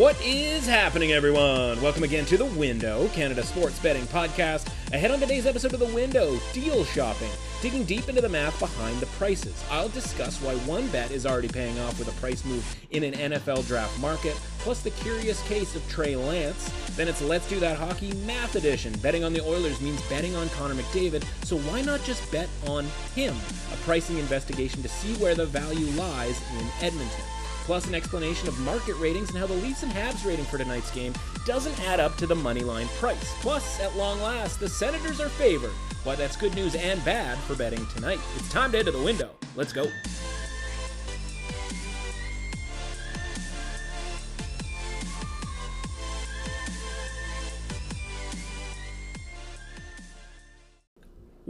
What is happening, everyone? Welcome again to The Window, Canada Sports Betting Podcast. Ahead on today's episode of The Window, deal shopping, digging deep into the math behind the prices. I'll discuss why one bet is already paying off with a price move in an NFL draft market, plus the curious case of Trey Lance. Then it's Let's Do That Hockey Math Edition. Betting on the Oilers means betting on Connor McDavid, so why not just bet on him? A pricing investigation to see where the value lies in Edmonton plus an explanation of market ratings and how the Leafs and Habs rating for tonight's game doesn't add up to the moneyline price. Plus, at long last, the Senators are favored. Why that's good news and bad for betting tonight. It's time to to the window. Let's go.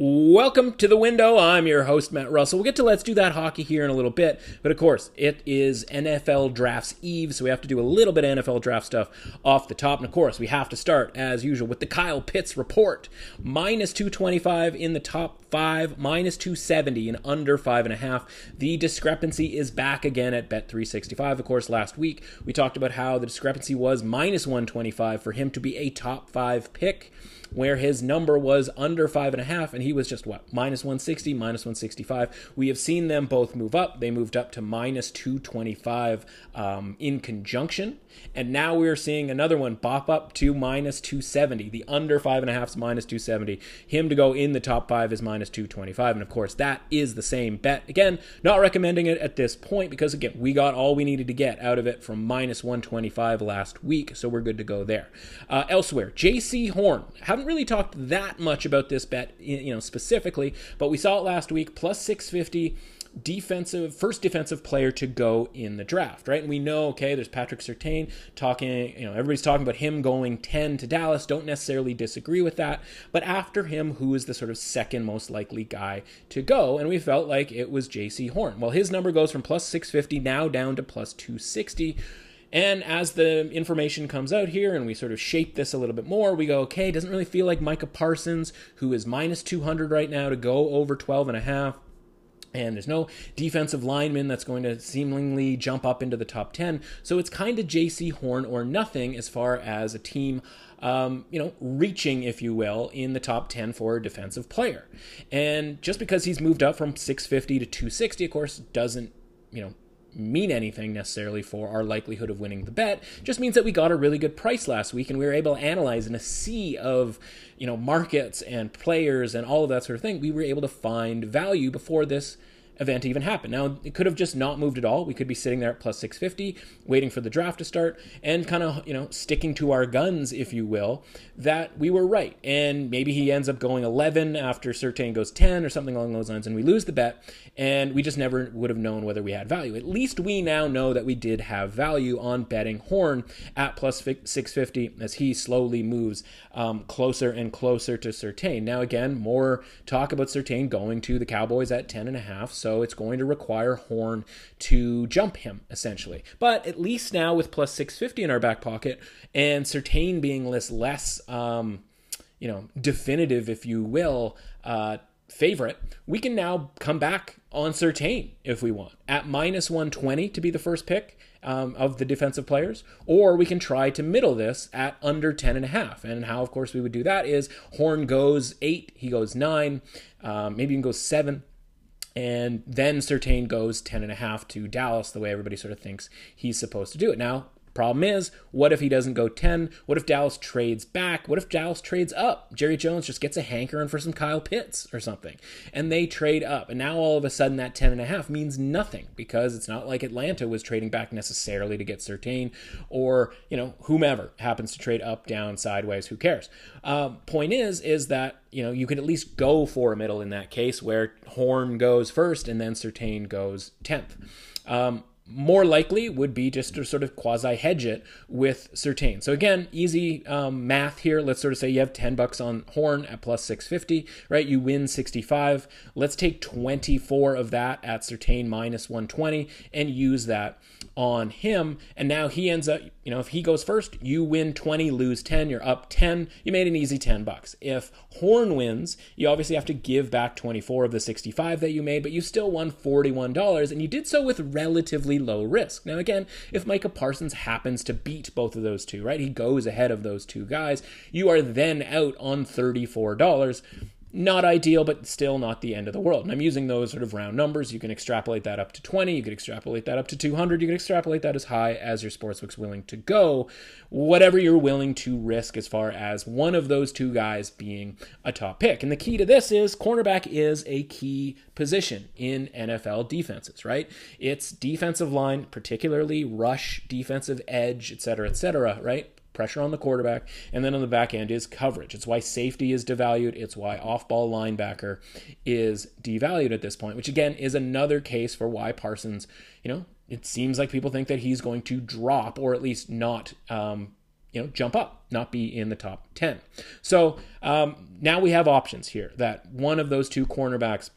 Welcome to the window. I'm your host, Matt Russell. We'll get to Let's Do That Hockey here in a little bit. But of course, it is NFL Drafts Eve, so we have to do a little bit of NFL draft stuff off the top. And of course, we have to start, as usual, with the Kyle Pitts report. Minus 225 in the top five, minus 270 in under five and a half. The discrepancy is back again at Bet365. Of course, last week we talked about how the discrepancy was minus 125 for him to be a top five pick where his number was under five and a half, and he was just what minus 160, minus 165. We have seen them both move up. They moved up to minus 225 um, in conjunction, and now we're seeing another one bop up to minus 270. The under five and a half is minus 270. Him to go in the top five is minus 225, and of course that is the same bet. Again, not recommending it at this point because again we got all we needed to get out of it from minus 125 last week, so we're good to go there. Uh, elsewhere, Jaycee Horn. Haven't really talked that much about this bet, you know, specifically, but we saw it last week, plus 650 defensive first defensive player to go in the draft, right? And we know, okay, there's Patrick Surtain talking, you know, everybody's talking about him going 10 to Dallas. Don't necessarily disagree with that. But after him, who is the sort of second most likely guy to go? And we felt like it was Jaycee Horn. Well, his number goes from plus 650 now down to plus 260 and as the information comes out here and we sort of shape this a little bit more, we go, okay, doesn't really feel like Micah Parsons, who is minus 200 right now to go over 12 and a half. And there's no defensive lineman that's going to seemingly jump up into the top 10. So it's kind of Jaycee Horn or nothing as far as a team, um, you know, reaching, if you will, in the top 10 for a defensive player. And just because he's moved up from 650 to 260, of course, doesn't, you know, mean anything necessarily for our likelihood of winning the bet. Just means that we got a really good price last week and we were able to analyze in a sea of you know markets and players and all of that sort of thing we were able to find value before this event even happen. Now, it could have just not moved at all. We could be sitting there at plus 650, waiting for the draft to start, and kind of, you know, sticking to our guns, if you will, that we were right. And maybe he ends up going 11 after Surtain goes 10 or something along those lines, and we lose the bet, and we just never would have known whether we had value. At least we now know that we did have value on betting Horn at plus 650 as he slowly moves um, closer and closer to Surtain. Now, again, more talk about Surtain going to the Cowboys at 10 and a half. so so it's going to require Horn to jump him, essentially. But at least now with plus 650 in our back pocket and Surtain being less, less um, you know, definitive, if you will, uh, favorite, we can now come back on Surtain if we want at minus 120 to be the first pick um, of the defensive players, or we can try to middle this at under 10 and a half. And how, of course, we would do that is Horn goes eight, he goes nine, um, maybe even goes seven and then Surtain goes 10.5 to Dallas, the way everybody sort of thinks he's supposed to do it. Now, Problem is, what if he doesn't go 10? What if Dallas trades back? What if Dallas trades up? Jerry Jones just gets a hankering for some Kyle Pitts or something, and they trade up. And now all of a sudden that 10.5 means nothing because it's not like Atlanta was trading back necessarily to get Surtain or, you know, whomever happens to trade up, down, sideways, who cares? Uh, point is, is that, you know, you could at least go for a middle in that case where Horn goes first and then Surtain goes 10th. Um, more likely would be just to sort of quasi hedge it with Surtain. So again, easy um, math here. Let's sort of say you have 10 bucks on Horn at plus 650, right? You win 65. Let's take 24 of that at Surtain minus 120 and use that on him. And now he ends up, you know, if he goes first, you win 20, lose 10, you're up 10, you made an easy 10 bucks. If Horn wins, you obviously have to give back 24 of the 65 that you made, but you still won $41, and you did so with relatively low risk. Now, again, if Micah Parsons happens to beat both of those two, right, he goes ahead of those two guys, you are then out on $34 not ideal, but still not the end of the world. And I'm using those sort of round numbers. You can extrapolate that up to 20, you can extrapolate that up to 200, you can extrapolate that as high as your sportsbook's willing to go, whatever you're willing to risk as far as one of those two guys being a top pick. And the key to this is cornerback is a key position in NFL defenses, right? It's defensive line, particularly rush, defensive edge, et cetera, et cetera, right? Pressure on the quarterback, and then on the back end is coverage. It's why safety is devalued. It's why off ball linebacker is devalued at this point, which again is another case for why Parsons, you know, it seems like people think that he's going to drop or at least not. Um, you know, jump up, not be in the top 10. So um, now we have options here that one of those two cornerbacks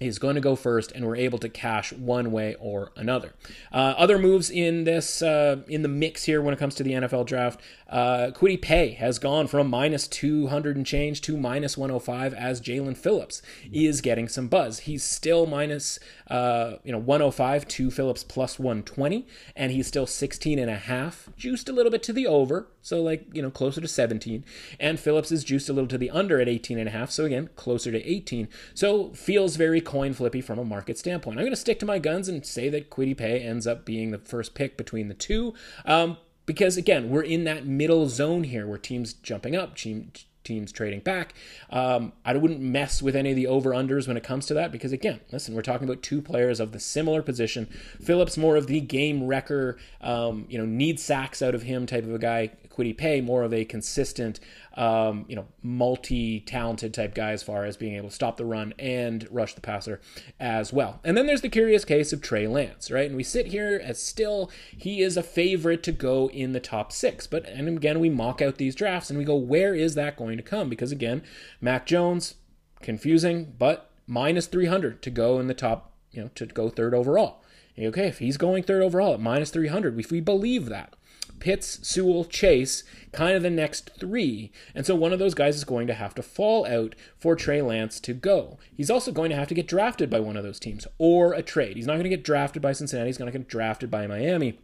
is going to go first, and we're able to cash one way or another. Uh, other moves in this uh, in the mix here when it comes to the NFL draft, uh, Kwity Paye has gone from minus 200 and change to minus 105 as Jaelan Phillips is getting some buzz. He's still minus, uh, you know 105 to Phillips plus 120, and he's still 16 and a half, juiced a little bit to the over, so like you know closer to 17, and Phillips is juiced a little to the under at 18 and a half, so again closer to 18. So feels very coin flippy from a market standpoint. I'm going to stick to my guns and say that Kwity Paye ends up being the first pick between the two. Um, because again, we're in that middle zone here where teams jumping up, team, teams trading back. Um, I wouldn't mess with any of the over unders when it comes to that because again, listen, we're talking about two players of the similar position. Phillips more of the game wrecker, um, you know, need sacks out of him type of a guy. Kwity Paye more of a consistent um, you know, multi-talented type guy as far as being able to stop the run and rush the passer as well. And then there's the curious case of Trey Lance, right? And we sit here as still he is a favorite to go in the top six. But and again, we mock out these drafts and we go, where is that going to come? Because again, Mac Jones, confusing, but minus 300 to go in the top, you know, to go third overall. Okay, if he's going third overall at minus 300, if we believe that, Pitts, Sewell, Chase, kind of the next three. And so one of those guys is going to have to fall out for Trey Lance to go. He's also going to have to get drafted by one of those teams or a trade. He's not going to get drafted by Cincinnati, he's going to get drafted by Miami.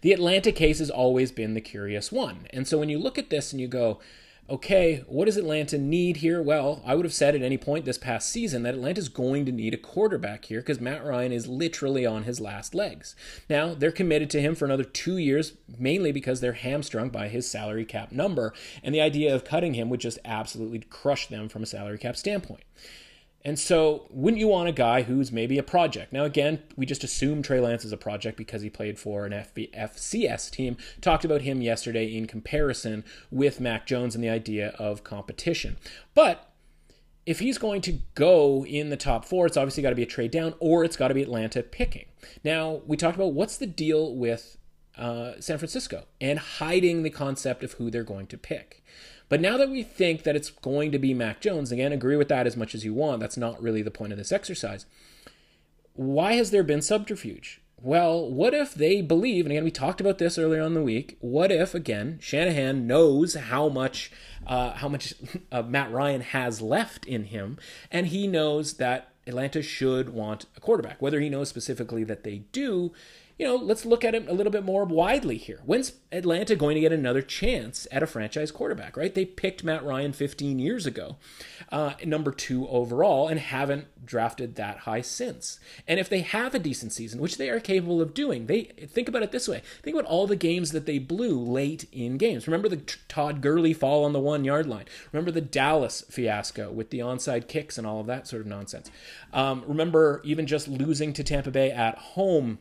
The Atlanta case has always been the curious one. And so when you look at this and you go, okay, what does Atlanta need here? Well, I would have said at any point this past season that Atlanta's going to need a quarterback here because Matt Ryan is literally on his last legs. Now, they're committed to him for another two years, mainly because they're hamstrung by his salary cap number, and the idea of cutting him would just absolutely crush them from a salary cap standpoint. And so, wouldn't you want a guy who's maybe a project? Now, again, we just assume Trey Lance is a project because he played for an FB, FCS team. Talked about him yesterday in comparison with Mac Jones and the idea of competition. But if he's going to go in the top four, it's obviously got to be a trade down or it's got to be Atlanta picking. Now, we talked about what's the deal with uh, San Francisco and hiding the concept of who they're going to pick. But now that we think that it's going to be Mac Jones, again, agree with that as much as you want. That's not really the point of this exercise. Why has there been subterfuge? Well, what if they believe, and again, we talked about this earlier on the week. What if, again, Shanahan knows how much, uh, how much uh, Matt Ryan has left in him, and he knows that Atlanta should want a quarterback. Whether he knows specifically that they do you know, let's look at it a little bit more widely here. When's Atlanta going to get another chance at a franchise quarterback, right? They picked Matt Ryan 15 years ago, uh, number two overall, and haven't drafted that high since. And if they have a decent season, which they are capable of doing, they think about it this way. Think about all the games that they blew late in games. Remember the Todd Gurley fall on the one yard line. Remember the Dallas fiasco with the onside kicks and all of that sort of nonsense. Um, remember even just losing to Tampa Bay at home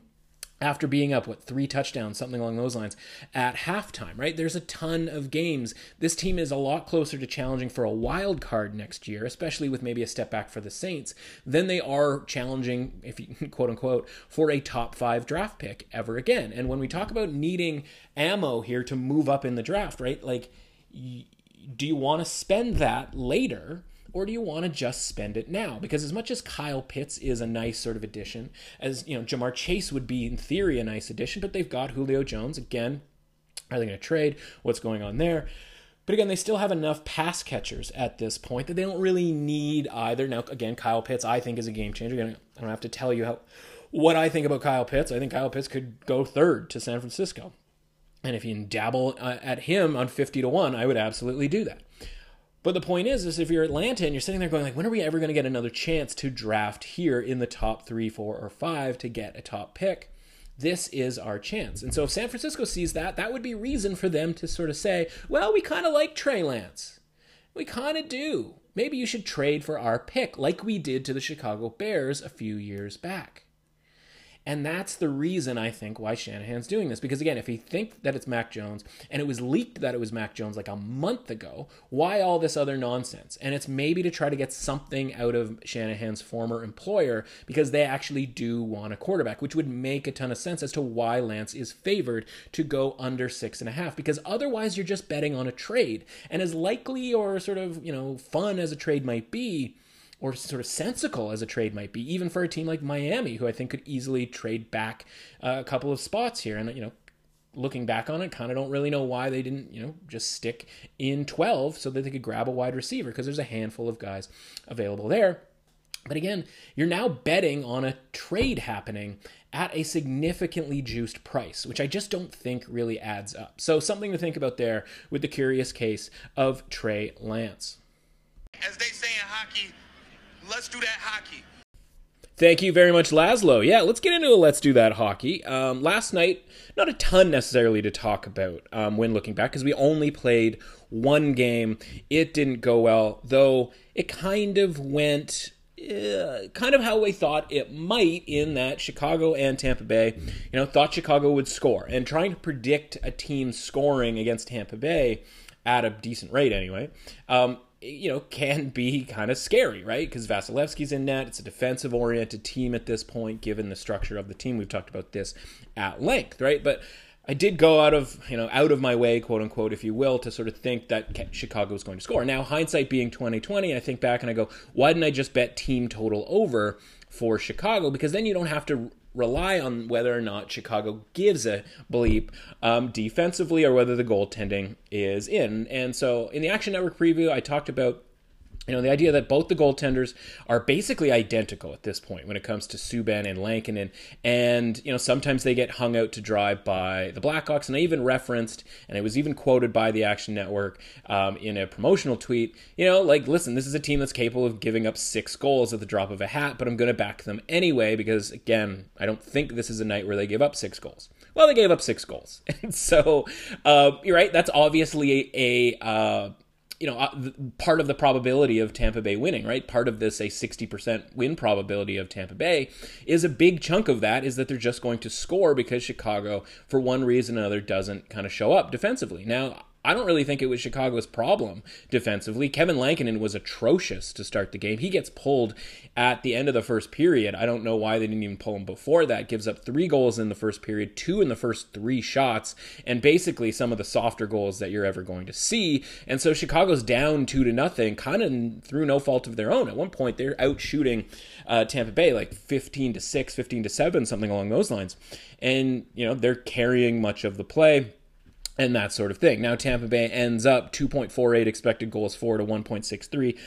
after being up, what, three touchdowns, something along those lines, at halftime, right? There's a ton of games. This team is a lot closer to challenging for a wild card next year, especially with maybe a step back for the Saints, than they are challenging, if you quote unquote, for a top five draft pick ever again. And when we talk about needing ammo here to move up in the draft, right? Like, do you want to spend that later? Or do you want to just spend it now? Because as much as Kyle Pitts is a nice sort of addition, as you know, Ja'Marr Chase would be in theory a nice addition, but they've got Julio Jones again. Are they going to trade? What's going on there? But again, they still have enough pass catchers at this point that they don't really need either. Now, again, Kyle Pitts, I think, is a game changer. I don't have to tell you how what I think about Kyle Pitts. I think Kyle Pitts could go third to San Francisco. And if you dabble uh, at him on 50 to 1, I would absolutely do that. But the point is, is if you're Atlanta and you're sitting there going like, when are we ever going to get another chance to draft here in the top three, four, or five to get a top pick? This is our chance. And so if San Francisco sees that, that would be reason for them to sort of say, well, we kind of like Trey Lance. We kind of do. Maybe you should trade for our pick, like we did to the Chicago Bears a few years back. And that's the reason I think why Shanahan's doing this. Because again, if he thinks that it's Mac Jones and it was leaked that it was Mac Jones like a month ago, why all this other nonsense? And it's maybe to try to get something out of Shanahan's former employer because they actually do want a quarterback, which would make a ton of sense as to why Lance is favored to go under six and a half. Because otherwise you're just betting on a trade. And as likely or sort of, you know, fun as a trade might be, or sort of sensical as a trade might be, even for a team like Miami, who I think could easily trade back uh, a couple of spots here. And, you know, looking back on it, kind of don't really know why they didn't, you know, just stick in 12 so that they could grab a wide receiver because there's a handful of guys available there. But again, you're now betting on a trade happening at a significantly juiced price, which I just don't think really adds up. So, something to think about there with the curious case of Trey Lance. As they say in hockey, Let's do that hockey. Thank you very much, Laszlo. Yeah, let's get into a let's do that hockey. Um, last night, not a ton necessarily to talk about um, when looking back, because we only played one game. It didn't go well, though it kind of went uh, kind of how we thought it might in that Chicago and Tampa Bay, you know, thought Chicago would score. And trying to predict a team scoring against Tampa Bay at a decent rate anyway, um, you know, can be kind of scary, right? Because Vasilevskiy's in net. It's a defensive oriented team at this point, given the structure of the team. We've talked about this at length, right? But I did go out of, you know, out of my way, quote unquote, if you will, to sort of think that Chicago was going to score. Now, hindsight being 2020, I think back and I go, why didn't I just bet team total over for Chicago? Because then you don't have to rely on whether or not Chicago gives a bleep um, defensively or whether the goaltending is in. And so in the Action Network preview, I talked about you know, the idea that both the goaltenders are basically identical at this point when it comes to Subban and Lankinen. And, you know, sometimes they get hung out to dry by the Blackhawks. And I even referenced, and it was even quoted by the Action Network um, in a promotional tweet, you know, like, listen, this is a team that's capable of giving up six goals at the drop of a hat, but I'm going to back them anyway because, again, I don't think this is a night where they give up six goals. Well, they gave up six goals. And so, uh, you're right, that's obviously a, a uh, you know, uh, part of the probability of Tampa Bay winning, right? Part of this, a 60% win probability of Tampa Bay, is a big chunk of that is that they're just going to score because Chicago, for one reason or another, doesn't kind of show up defensively. Now, I don't really think it was Chicago's problem defensively. Kevin Lankinen was atrocious to start the game. He gets pulled at the end of the first period. I don't know why they didn't even pull him before that. Gives up three goals in the first period, two in the first three shots, and basically some of the softer goals that you're ever going to see. And so Chicago's down two to nothing, kind of through no fault of their own. At one point, they're out shooting uh, Tampa Bay like 15 to 6, 15 to 7, something along those lines. And, you know, they're carrying much of the play and that sort of thing. Now Tampa Bay ends up 2.48 expected goals for to 1.63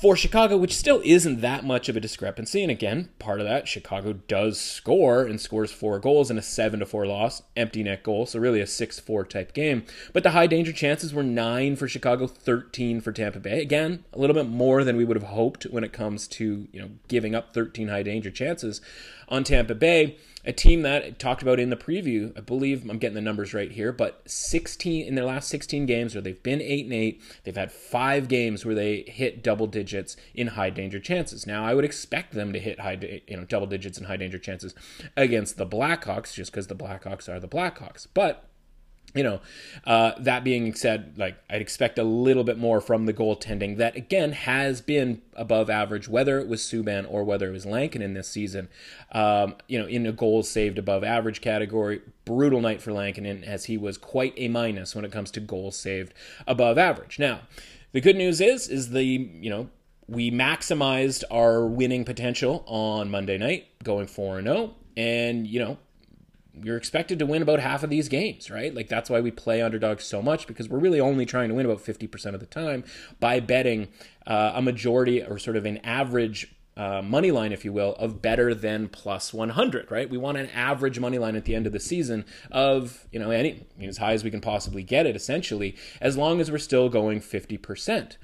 for Chicago, which still isn't that much of a discrepancy. And again, part of that, Chicago does score and scores four goals in a seven to four loss, empty net goal, so really a six four type game. But the high danger chances were nine for Chicago, thirteen for Tampa Bay. Again, a little bit more than we would have hoped when it comes to you know giving up thirteen high danger chances on Tampa Bay a team that talked about in the preview. I believe I'm getting the numbers right here, but 16 in their last 16 games where they've been 8 and 8, they've had 5 games where they hit double digits in high danger chances. Now, I would expect them to hit high you know double digits in high danger chances against the Blackhawks just because the Blackhawks are the Blackhawks. But you know, uh, that being said, like I'd expect a little bit more from the goaltending that again has been above average, whether it was Subban or whether it was Lankinen this season. Um, you know, in a goals saved above average category, brutal night for Lankinen as he was quite a minus when it comes to goals saved above average. Now, the good news is, is the you know we maximized our winning potential on Monday night, going four and zero, oh, and you know you're expected to win about half of these games, right? Like that's why we play underdogs so much because we're really only trying to win about 50% of the time by betting uh, a majority or sort of an average uh, money line, if you will, of better than plus 100, right? We want an average money line at the end of the season of, you know, any as high as we can possibly get it, essentially, as long as we're still going 50%.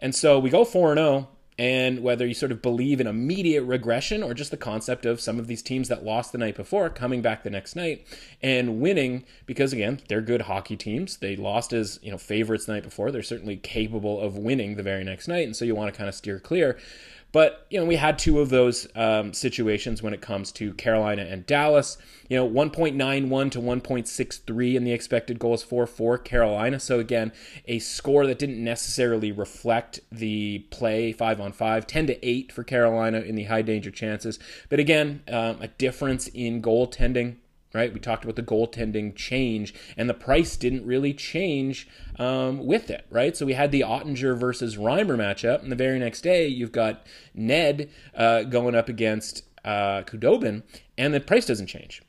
And so we go 4 0 and whether you sort of believe in immediate regression or just the concept of some of these teams that lost the night before coming back the next night and winning because again they're good hockey teams. They lost as you know favorites the night before. They're certainly capable of winning the very next night and so you want to kind of steer clear but you know, we had two of those um, situations when it comes to Carolina and Dallas. You know, 1.91 to 1.63 in the expected goals for for Carolina. So again, a score that didn't necessarily reflect the play five on five. 10 to 8 for Carolina in the high danger chances. But again, um, a difference in goaltending right? We talked about the goaltending change, and the price didn't really change um, with it, right? So we had the Oettinger versus Reimer matchup, and the very next day you've got Ned uh, going up against uh, Khudobin, and the price doesn't change.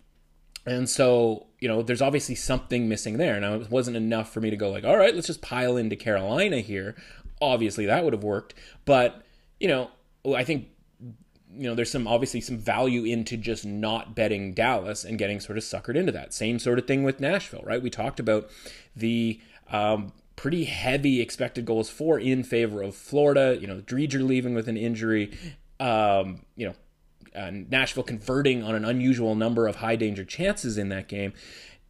And so, you know, there's obviously something missing there. Now, it wasn't enough for me to go like, all right, let's just pile into Carolina here. Obviously, that would have worked, but you know, I think you know, there's some obviously some value into just not betting Dallas and getting sort of suckered into that. Same sort of thing with Nashville, right? We talked about the um, pretty heavy expected goals for in favor of Florida. You know, Driedger leaving with an injury. Um, you know, uh, Nashville converting on an unusual number of high danger chances in that game.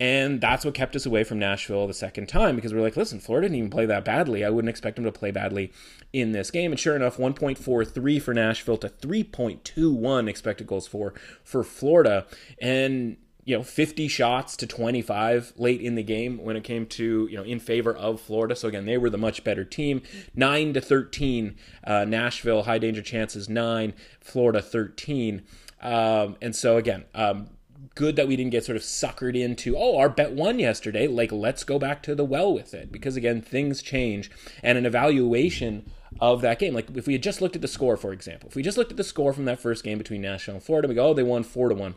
And that's what kept us away from Nashville the second time because we're like, listen, Florida didn't even play that badly. I wouldn't expect them to play badly in this game. And sure enough, 1.43 for Nashville to 3.21 expected goals for for Florida. And you know 50 shots to 25 late in the game when it came to you know in favor of Florida so again they were the much better team 9 to 13 uh, Nashville high danger chances 9 Florida 13 um, and so again um, good that we didn't get sort of suckered into, oh, our bet won yesterday. Like, let's go back to the well with it. Because again, things change. And an evaluation of that game, like if we had just looked at the score, for example, if we just looked at the score from that first game between Nashville and Florida, we go, oh, they won four to one.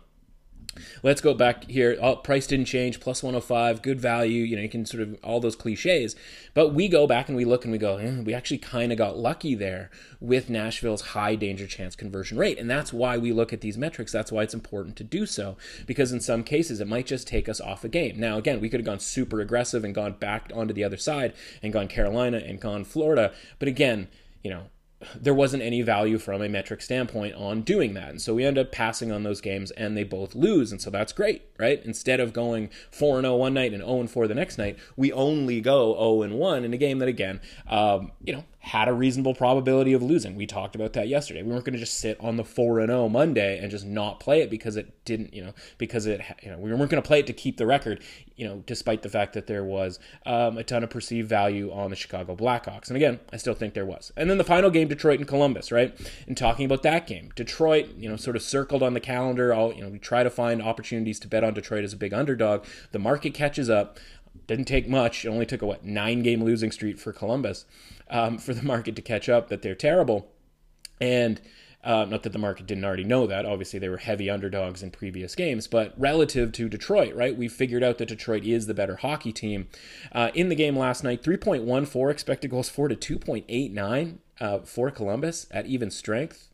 Let's go back here. Oh, price didn't change, plus 105, good value. You know, you can sort of all those cliches. But we go back and we look and we go, eh, we actually kind of got lucky there with Nashville's high danger chance conversion rate. And that's why we look at these metrics. That's why it's important to do so. Because in some cases, it might just take us off a game. Now, again, we could have gone super aggressive and gone back onto the other side and gone Carolina and gone Florida. But again, you know, there wasn't any value from a metric standpoint on doing that. And so we end up passing on those games and they both lose. And so that's great, right? Instead of going 4 0 one night and 0 4 the next night, we only go 0 1 in a game that, again, um, you know, had a reasonable probability of losing. We talked about that yesterday. We weren't going to just sit on the 4 and 0 Monday and just not play it because it didn't, you know, because it, you know, we weren't going to play it to keep the record, you know, despite the fact that there was um, a ton of perceived value on the Chicago Blackhawks. And again, I still think there was. And then the final game, Detroit and Columbus, right? And talking about that game, Detroit, you know, sort of circled on the calendar. All, you know, we try to find opportunities to bet on Detroit as a big underdog. The market catches up. Didn't take much. It only took a what nine game losing streak for Columbus um, for the market to catch up that they're terrible. And uh, not that the market didn't already know that. Obviously, they were heavy underdogs in previous games. But relative to Detroit, right, we figured out that Detroit is the better hockey team. Uh, in the game last night, 3.14 expected goals for to 2.89 uh, for Columbus at even strength,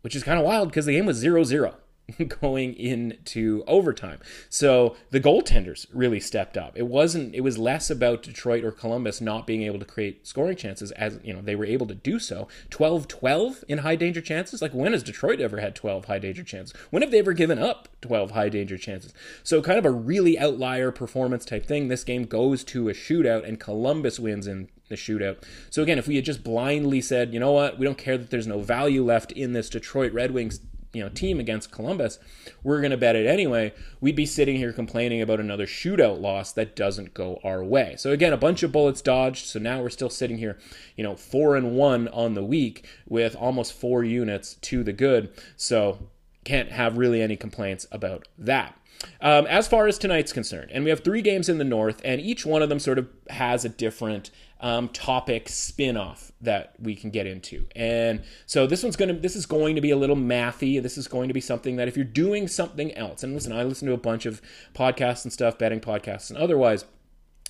which is kind of wild because the game was 0 0. going into overtime. So the goaltenders really stepped up. It wasn't it was less about Detroit or Columbus not being able to create scoring chances as you know they were able to do so. 12-12 in high danger chances. Like when has Detroit ever had 12 high danger chances? When have they ever given up 12 high danger chances? So kind of a really outlier performance type thing. This game goes to a shootout and Columbus wins in the shootout. So again, if we had just blindly said, you know what, we don't care that there's no value left in this Detroit Red Wings you know team against Columbus, we're going to bet it anyway. We'd be sitting here complaining about another shootout loss that doesn't go our way. So again, a bunch of bullets dodged. So now we're still sitting here, you know, four and one on the week with almost four units to the good. So can't have really any complaints about that. um, as far as tonight's concerned, and we have three games in the North, and each one of them sort of has a different um, topic spin-off that we can get into. And so this one's going to this is going to be a little mathy. This is going to be something that if you're doing something else, and listen, I listen to a bunch of podcasts and stuff, betting podcasts and otherwise.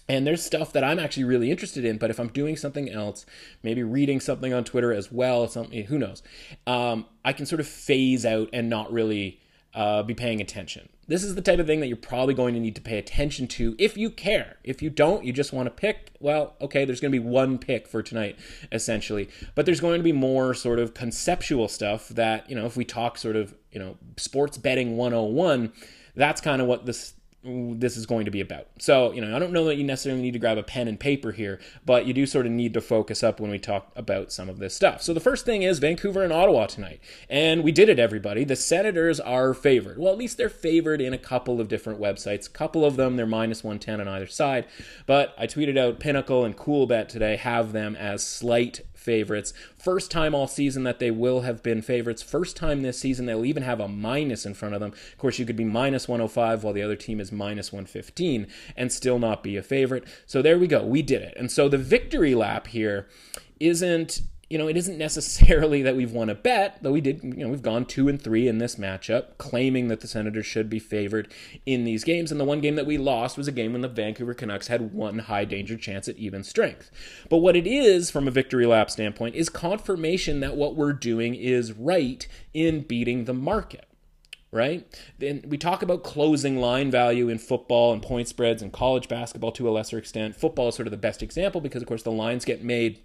And there's stuff that I'm actually really interested in, but if I'm doing something else, maybe reading something on Twitter as well, something who knows, um, I can sort of phase out and not really uh, be paying attention. This is the type of thing that you're probably going to need to pay attention to if you care. If you don't, you just want to pick, well, okay, there's going to be one pick for tonight, essentially. But there's going to be more sort of conceptual stuff that, you know, if we talk sort of, you know, sports betting 101, that's kind of what this this is going to be about. So, you know, I don't know that you necessarily need to grab a pen and paper here, but you do sort of need to focus up when we talk about some of this stuff. So, the first thing is Vancouver and Ottawa tonight. And we did it, everybody. The Senators are favored. Well, at least they're favored in a couple of different websites. A couple of them, they're minus 110 on either side. But I tweeted out Pinnacle and Coolbet today have them as slight favorites. First time all season that they will have been favorites. First time this season they'll even have a minus in front of them. Of course, you could be minus 105 while the other team is minus 115 and still not be a favorite. So there we go. We did it. And so the victory lap here isn't you know, it isn't necessarily that we've won a bet, though we did, you know, we've gone two and three in this matchup, claiming that the Senators should be favored in these games. And the one game that we lost was a game when the Vancouver Canucks had one high danger chance at even strength. But what it is, from a victory lap standpoint, is confirmation that what we're doing is right in beating the market right? Then we talk about closing line value in football and point spreads and college basketball to a lesser extent. Football is sort of the best example because, of course, the lines get made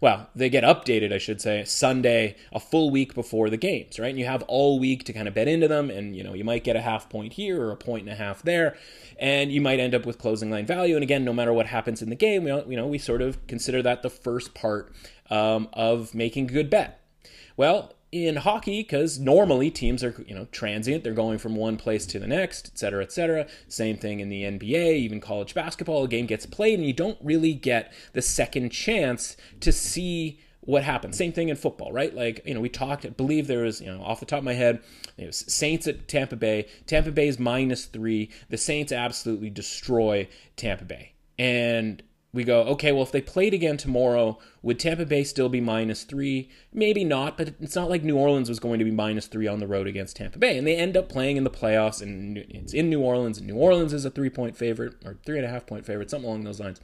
well, they get updated, I should say, Sunday, a full week before the games, right? And you have all week to kind of bet into them, and you know you might get a half point here or a point and a half there, and you might end up with closing line value. And again, no matter what happens in the game, we you know we sort of consider that the first part um, of making a good bet. Well, in hockey because normally teams are you know transient. They're going from one place to the next et cetera et cetera. Same thing in the nba even college basketball a game gets played and you don't really get the second chance to see what happens. Same thing in football right? Like you know we talked I believe there was you know off the top of my head it was saints at tampa bay. Tampa bay is minus three. The saints absolutely destroy tampa bay. And we go, okay, well, if they played again tomorrow, would Tampa Bay still be minus three? Maybe not, but it's not like New Orleans was going to be minus three on the road against Tampa Bay. And they end up playing in the playoffs, and it's in New Orleans, and New Orleans is a three point favorite, or three and a half point favorite, something along those lines.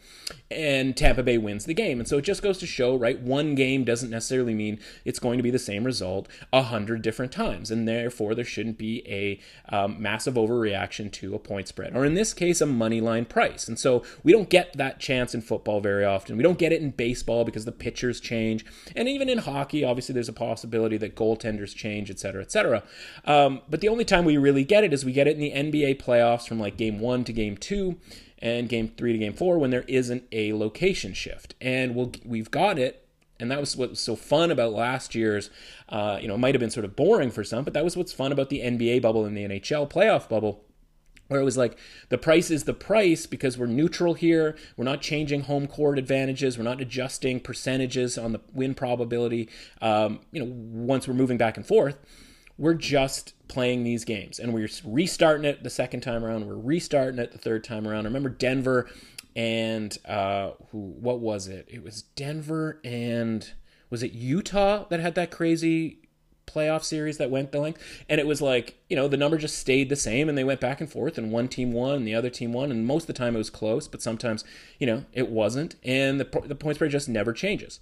And Tampa Bay wins the game. And so it just goes to show, right? One game doesn't necessarily mean it's going to be the same result a hundred different times. And therefore, there shouldn't be a um, massive overreaction to a point spread, or in this case, a money line price. And so we don't get that chance in football very often. We don't get it in baseball because the the pitchers change, and even in hockey, obviously there's a possibility that goaltenders change, et cetera, et cetera. Um, but the only time we really get it is we get it in the NBA playoffs from like game one to game two and game three to game four when there isn't a location shift. And we'll, we've got it and that was what was so fun about last year's. Uh, you know, it might have been sort of boring for some, but that was what's fun about the NBA bubble and the NHL playoff bubble where it was like the price is the price because we're neutral here. We're not changing home court advantages. We're not adjusting percentages on the win probability. Um, you know, once we're moving back and forth, we're just playing these games and we're restarting it the second time around. We're restarting it the third time around. I remember Denver and uh, who? What was it? It was Denver and was it Utah that had that crazy playoff series that went the length. And it was like, you know, the number just stayed the same and they went back and forth and one team won and the other team won. And most of the time it was close, but sometimes, you know, it wasn't. And the, the point spread just never changes.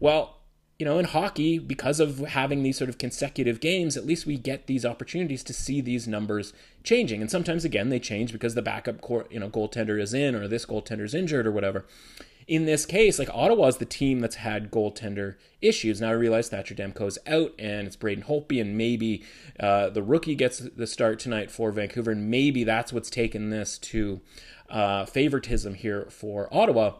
Well, you know, in hockey, because of having these sort of consecutive games, at least we get these opportunities to see these numbers changing. And sometimes, again, they change because the backup, court, you know, goaltender is in or this goaltender is injured or whatever in this case, like Ottawa's the team that's had goaltender issues. Now I realize Thatcher Demko's out and it's Braden Holtby, and maybe uh, the rookie gets the start tonight for Vancouver, and maybe that's what's taken this to uh, favoritism here for Ottawa.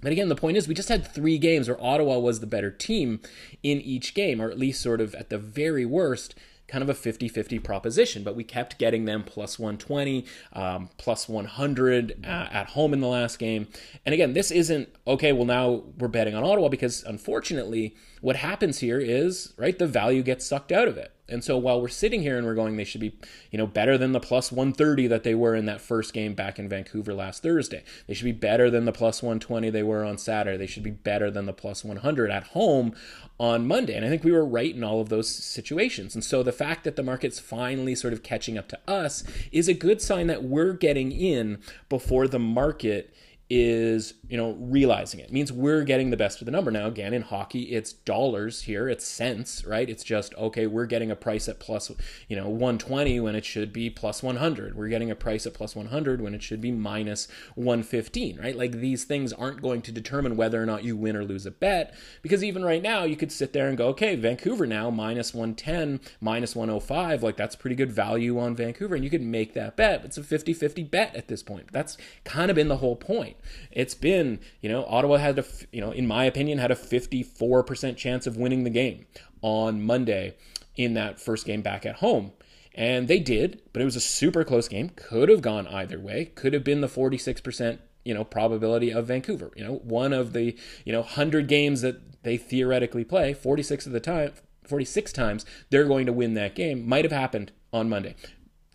But again, the point is, we just had three games where Ottawa was the better team in each game, or at least sort of at the very worst, kind of a 50 50 proposition, but we kept getting them plus 120, um, plus 100 uh, at home in the last game. And again, this isn't okay, well, now we're betting on Ottawa because unfortunately, what happens here is, right, the value gets sucked out of it. And so while we're sitting here and we're going, they should be, you know, better than the plus 130 that they were in that first game back in Vancouver last Thursday. They should be better than the plus 120 they were on Saturday. They should be better than the plus 100 at home on Monday. And I think we were right in all of those situations. And so the fact that the market's finally sort of catching up to us is a good sign that we're getting in before the market is you know realizing it. it means we're getting the best of the number. Now again in hockey it's dollars here it's cents right? It's just okay we're getting a price at plus you know 120 when it should be plus 100 we're getting a price at plus 100 when it should be minus 115 right? Like these things aren't going to determine whether or not you win or lose a bet because even right now you could sit there and go okay Vancouver now minus 110 minus 105 like that's pretty good value on Vancouver and you could make that bet. It's a 50-50 bet at this point. That's kind of been the whole point it's been, you know, Ottawa had a, you know, in my opinion, had a 54% chance of winning the game on Monday in that first game back at home. And they did, but it was a super close game. Could have gone either way. Could have been the 46% you know probability of Vancouver. You know, one of the you know 100 games that they theoretically play, 46 of the time, 46 times they're going to win that game. Might have happened on Monday.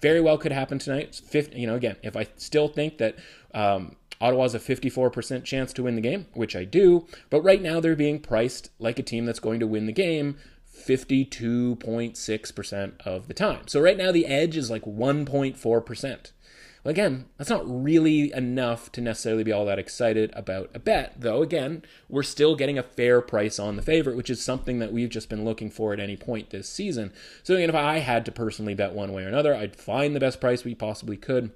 Very well could happen tonight. 50, you know, again, if I still think that um, Ottawa's a 54% chance to win the game, which I do, but right now they're being priced like a team that's going to win the game 52.6% of the time. So right now the edge is like 1.4%. Again, that's not really enough to necessarily be all that excited about a bet, though, again, we're still getting a fair price on the favorite, which is something that we've just been looking for at any point this season. So, again, if I had to personally bet one way or another, I'd find the best price we possibly could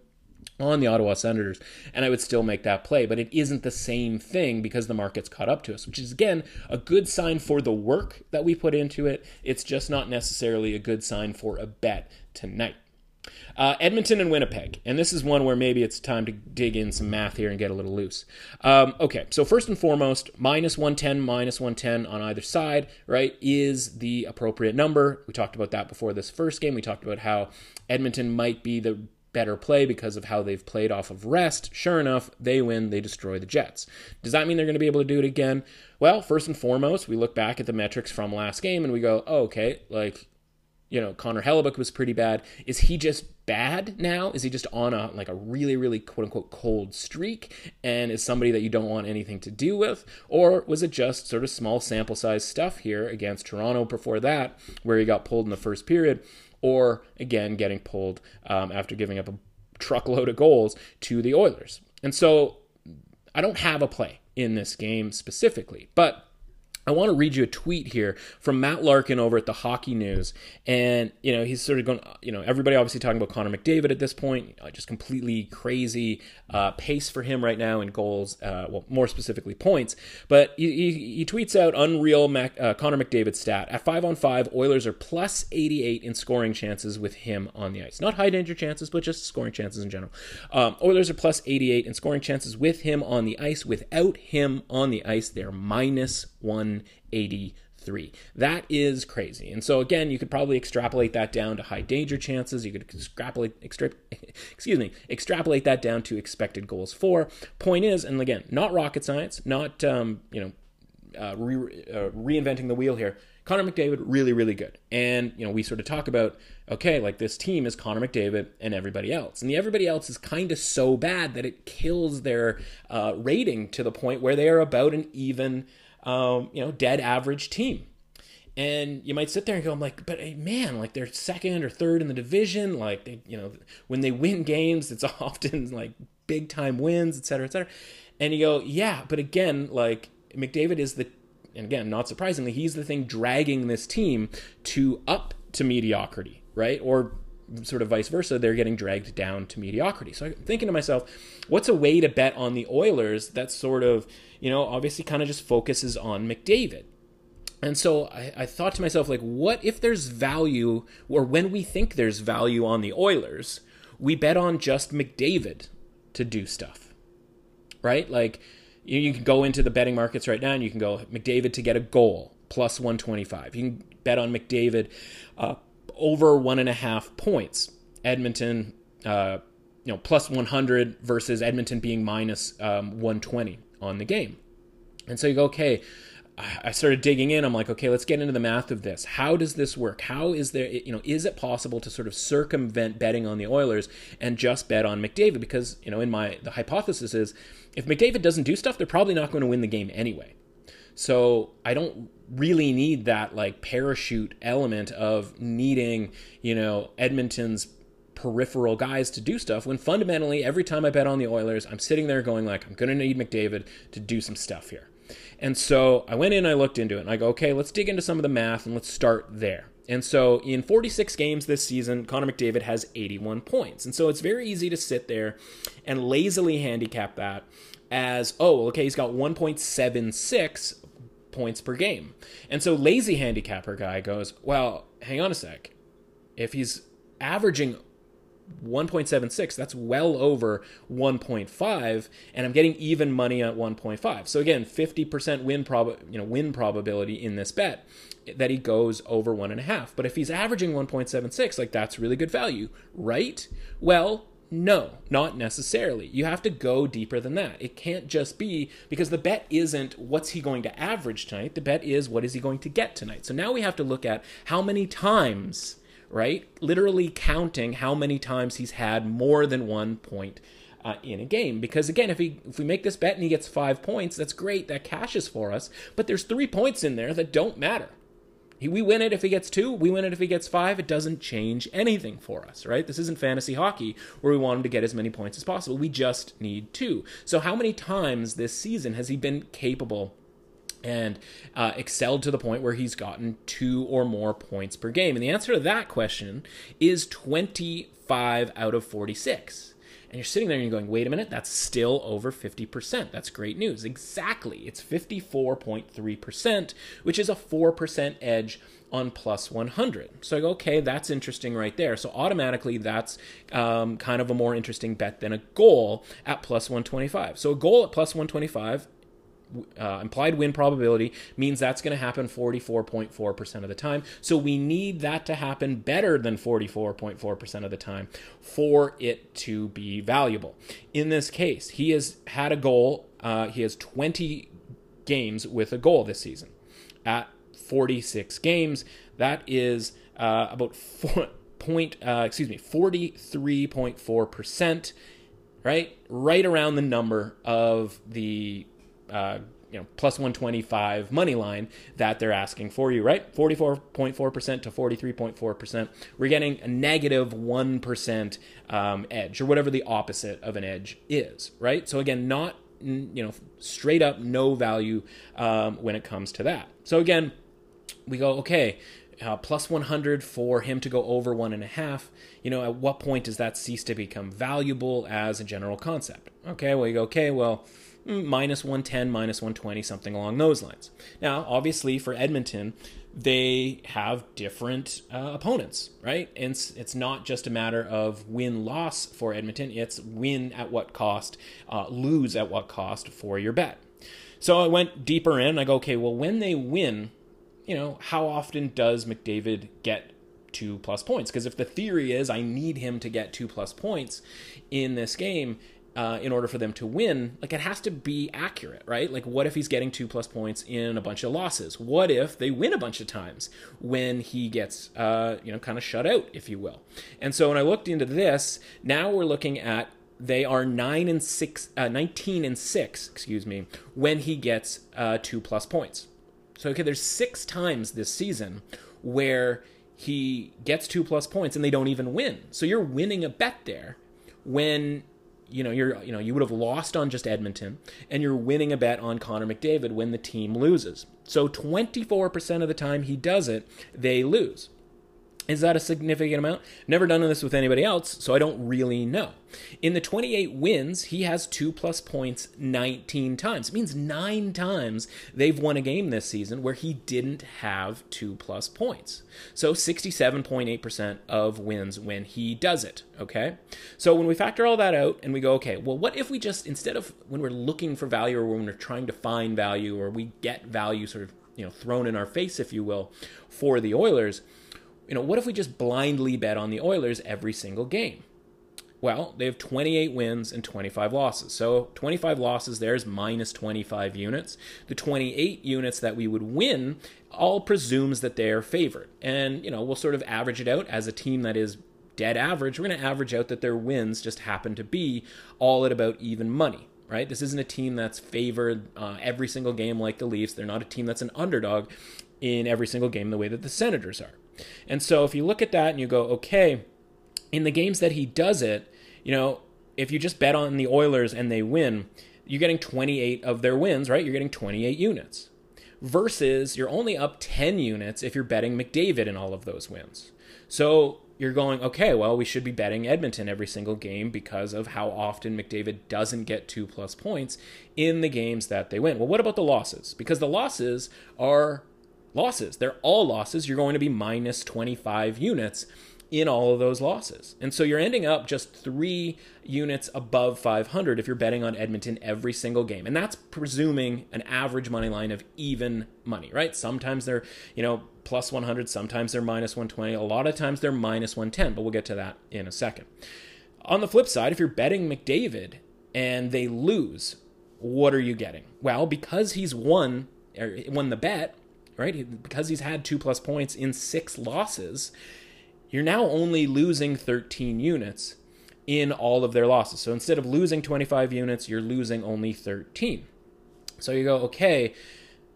on the Ottawa Senators, and I would still make that play. But it isn't the same thing because the market's caught up to us, which is again a good sign for the work that we put into it. It's just not necessarily a good sign for a bet tonight. Uh, Edmonton and Winnipeg, and this is one where maybe it's time to dig in some math here and get a little loose. Um, okay, so first and foremost, minus 110, minus 110 on either side, right, is the appropriate number. We talked about that before this first game. We talked about how Edmonton might be the better play because of how they've played off of rest. Sure enough, they win, they destroy the Jets. Does that mean they're going to be able to do it again? Well, first and foremost, we look back at the metrics from last game and we go, oh, okay, like, you know, Connor Hellebuyck was pretty bad. Is he just bad now? Is he just on a like a really, really quote unquote cold streak and is somebody that you don't want anything to do with? Or was it just sort of small sample size stuff here against Toronto before that, where he got pulled in the first period? Or again getting pulled um, after giving up a truckload of goals to the Oilers. And so I don't have a play in this game specifically, but I want to read you a tweet here from Matt Larkin over at the Hockey News. And, you know, he's sort of going, you know, everybody obviously talking about Connor McDavid at this point, uh, just completely crazy uh, pace for him right now in goals, uh, well, more specifically points. But he, he, he tweets out unreal Mac, uh, Connor McDavid stat. At 5 on 5, Oilers are plus 88 in scoring chances with him on the ice. Not high danger chances, but just scoring chances in general. Um, Oilers are plus 88 in scoring chances with him on the ice. Without him on the ice, they're minus 183. That is crazy. And so again, you could probably extrapolate that down to high danger chances. You could extrapolate extra, excuse me, extrapolate that down to expected goals for. Point is, and again, not rocket science, not um, you know, uh, re- uh, reinventing the wheel here. Connor McDavid, really, really good. And, you know, we sort of talk about, okay, like this team is Connor McDavid and everybody else. And the everybody else is kind of so bad that it kills their uh, rating to the point where they are about an even um, you know, dead average team. And you might sit there and go, I'm like, but hey, man, like they're second or third in the division. Like they, you know, when they win games, it's often like big time wins, et cetera, et cetera. And you go, yeah, but again, like McDavid is the, and again, not surprisingly, he's the thing dragging this team to up to mediocrity, right? Or sort of vice versa, they're getting dragged down to mediocrity. So I'm thinking to myself, what's a way to bet on the Oilers that sort of, you know, obviously kind of just focuses on McDavid? And so I, I, thought to myself, like, what if there's value, or when we think there's value on the Oilers, we bet on just McDavid to do stuff, right? Like, you, you can go into the betting markets right now and you can go McDavid to get a goal plus 125. You can bet on McDavid uh, over one and a half points. Edmonton, uh, you know, plus 100 versus Edmonton being minus, um, 120 on the game. And so you go, okay, I started digging in. I'm like, okay, let's get into the math of this. How does this work? How is there, you know, is it possible to sort of circumvent betting on the Oilers and just bet on McDavid? Because, you know, in my, the hypothesis is if McDavid doesn't do stuff, they're probably not going to win the game anyway. So I don't really need that like parachute element of needing, you know, Edmonton's peripheral guys to do stuff when fundamentally every time I bet on the Oilers, I'm sitting there going like, I'm going to need McDavid to do some stuff here. And so I went in, I looked into it, and I go, okay, let's dig into some of the math and let's start there. And so in 46 games this season, Connor McDavid has 81 points. And so it's very easy to sit there and lazily handicap that as, oh, okay, he's got 1.76 points per game. And so lazy handicapper guy goes, well, hang on a sec. If he's averaging 1.76 that's well over 1.5 and i'm getting even money at 1.5 so again 50% win prob you know win probability in this bet that he goes over one and a half but if he's averaging 1.76 like that's really good value right well no, not necessarily. You have to go deeper than that. It can't just be because the bet isn't what's he going to average tonight. The bet is what is he going to get tonight. So now we have to look at how many times right? Literally counting how many times he's had more than one point uh, in a game. Because again, if he if we make this bet and he gets five points, that's great. That cashes for us. But there's three points in there that don't matter. We win it if he gets two. We win it if he gets five. It doesn't change anything for us, right? This isn't fantasy hockey where we want him to get as many points as possible. We just need two. So how many times this season has he been capable? and uh, excelled to the point where he's gotten two or more points per game? And the answer to that question is 25 out of 46. And you're sitting there and you're going, wait a minute, that's still over 50%. That's great news. Exactly. It's 54.3%, which is a 4% edge on plus 100. So I go, okay, that's interesting right there. So automatically, that's um, kind of a more interesting bet than a goal at plus 125. So a goal at plus 125 uh, implied win probability means that's going to happen 44.4% of the time. So we need that to happen better than 44.4% of the time for it to be valuable. In this case, he has had a goal, uh, he has 20 games with a goal this season. At 46 games, that is uh, about four point, uh, excuse me, 43.4%, right? Right around the number of the uh, you know plus 125 money line that they're asking for you right 44.4% to 43.4% we're getting a negative 1 um, edge or whatever the opposite of an edge is right so again not you know straight up no value um, when it comes to that so again we go okay uh, plus 100 for him to go over one and a half. You know, at what point does that cease to become valuable as a general concept? Okay, well, you go, okay, well, minus 110, minus 120, something along those lines. Now, obviously, for Edmonton, they have different uh, opponents, right? And it's, it's not just a matter of win loss for Edmonton, it's win at what cost, uh, lose at what cost for your bet. So I went deeper in. I go, okay, well, when they win, you know, how often does McDavid get two plus points? Because if the theory is I need him to get two plus points in this game, uh, in order for them to win, like it has to be accurate, right? Like, what if he's getting two plus points in a bunch of losses? What if they win a bunch of times when he gets, uh, you know, kind of shut out, if you will? And so when I looked into this, now we're looking at they are nine and six, uh, 19 and six, excuse me, when he gets uh, two plus points. So okay, there's six times this season where he gets two plus points and they don't even win. So you're winning a bet there when you know you're you know you would have lost on just Edmonton and you're winning a bet on Connor McDavid when the team loses. So 24% of the time he does it, they lose. Is that a significant amount? Never done this with anybody else, so I don't really know. In the 28 wins, he has two plus points 19 times. It means nine times they've won a game this season where he didn't have two plus points. So 67.8% of wins when he does it, okay? So when we factor all that out and we go, okay, well, what if we just, instead of when we're looking for value or when we're trying to find value or we get value sort of, you know, thrown in our face, if you will, for the Oilers, you know, what if we just blindly bet on the Oilers every single game? Well, they have 28 wins and 25 losses. So 25 losses there is minus 25 units. The 28 units that we would win all presumes that they're favored. And, you know, we'll sort of average it out as a team that is dead average. We're going to average out that their wins just happen to be all at about even money right? This isn't a team that's favored uh, every single game like the Leafs. They're not a team that's an underdog in every single game the way that the Senators are. And so if you look at that and you go, okay, in the games that he does it, you know, if you just bet on the Oilers and they win, you're getting 28 of their wins, right? You're getting 28 units. Versus you're only up 10 units if you're betting McDavid in all of those wins. So you're going, okay, well, we should be betting Edmonton every single game because of how often McDavid doesn't get two plus points in the games that they win. Well, what about the losses? Because the losses are losses. They're all losses. You're going to be minus 25 units in all of those losses. And so you're ending up just three units above 500 if you're betting on Edmonton every single game. And that's presuming an average money line of even money, right? Sometimes they're, you know, plus 100, sometimes they're minus 120, a lot of times they're minus 110, but we'll get to that in a second. On the flip side, if you're betting McDavid and they lose, what are you getting? Well, because he's won er, won the bet, right? Because he's had 2 plus points in 6 losses, you're now only losing 13 units in all of their losses. So instead of losing 25 units, you're losing only 13. So you go, okay,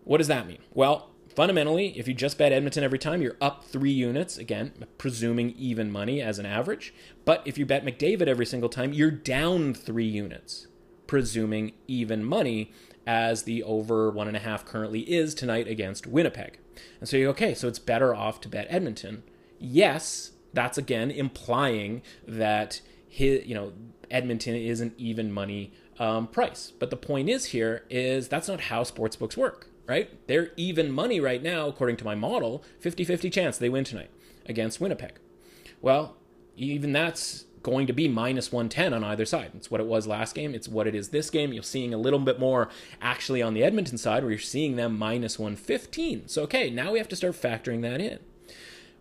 what does that mean? Well, fundamentally, if you just bet Edmonton every time, you're up three units, again, presuming even money as an average. But if you bet McDavid every single time, you're down three units, presuming even money, as the over one and a half currently is tonight against Winnipeg. And so you go, okay, so it's better off to bet Edmonton yes, that's again implying that his, you know, Edmonton is an even money um, price. But the point is here is that's not how sportsbooks work, right? They're even money right now, according to my model, 50 50 chance they win tonight against Winnipeg. Well, even that's going to be minus 110 on either side. It's what it was last game. It's what it is this game. You're seeing a little bit more actually on the Edmonton side where you're seeing them minus 115. So, okay, now we have to start factoring that in.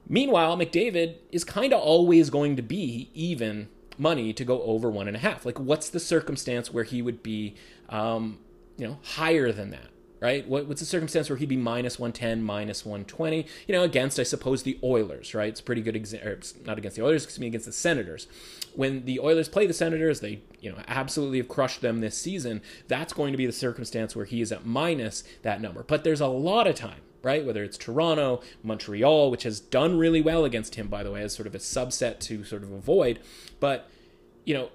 Meanwhile, McDavid is kind of always going to be even money to go over one and a half. Like, what's the circumstance where he would be, um, you know, higher than that? Right? What, what's the circumstance where he'd be minus 110, minus 120? You know, against, I suppose, the Oilers, right? It's pretty good, example, not against the Oilers, excuse me, against the Senators. When the Oilers play the Senators, they, you know, absolutely have crushed them this season. That's going to be the circumstance where he is at minus that number. But there's a lot of time right? Whether it's Toronto, Montreal, which has done really well against him, by the way, as sort of a subset to sort of avoid. But, you know,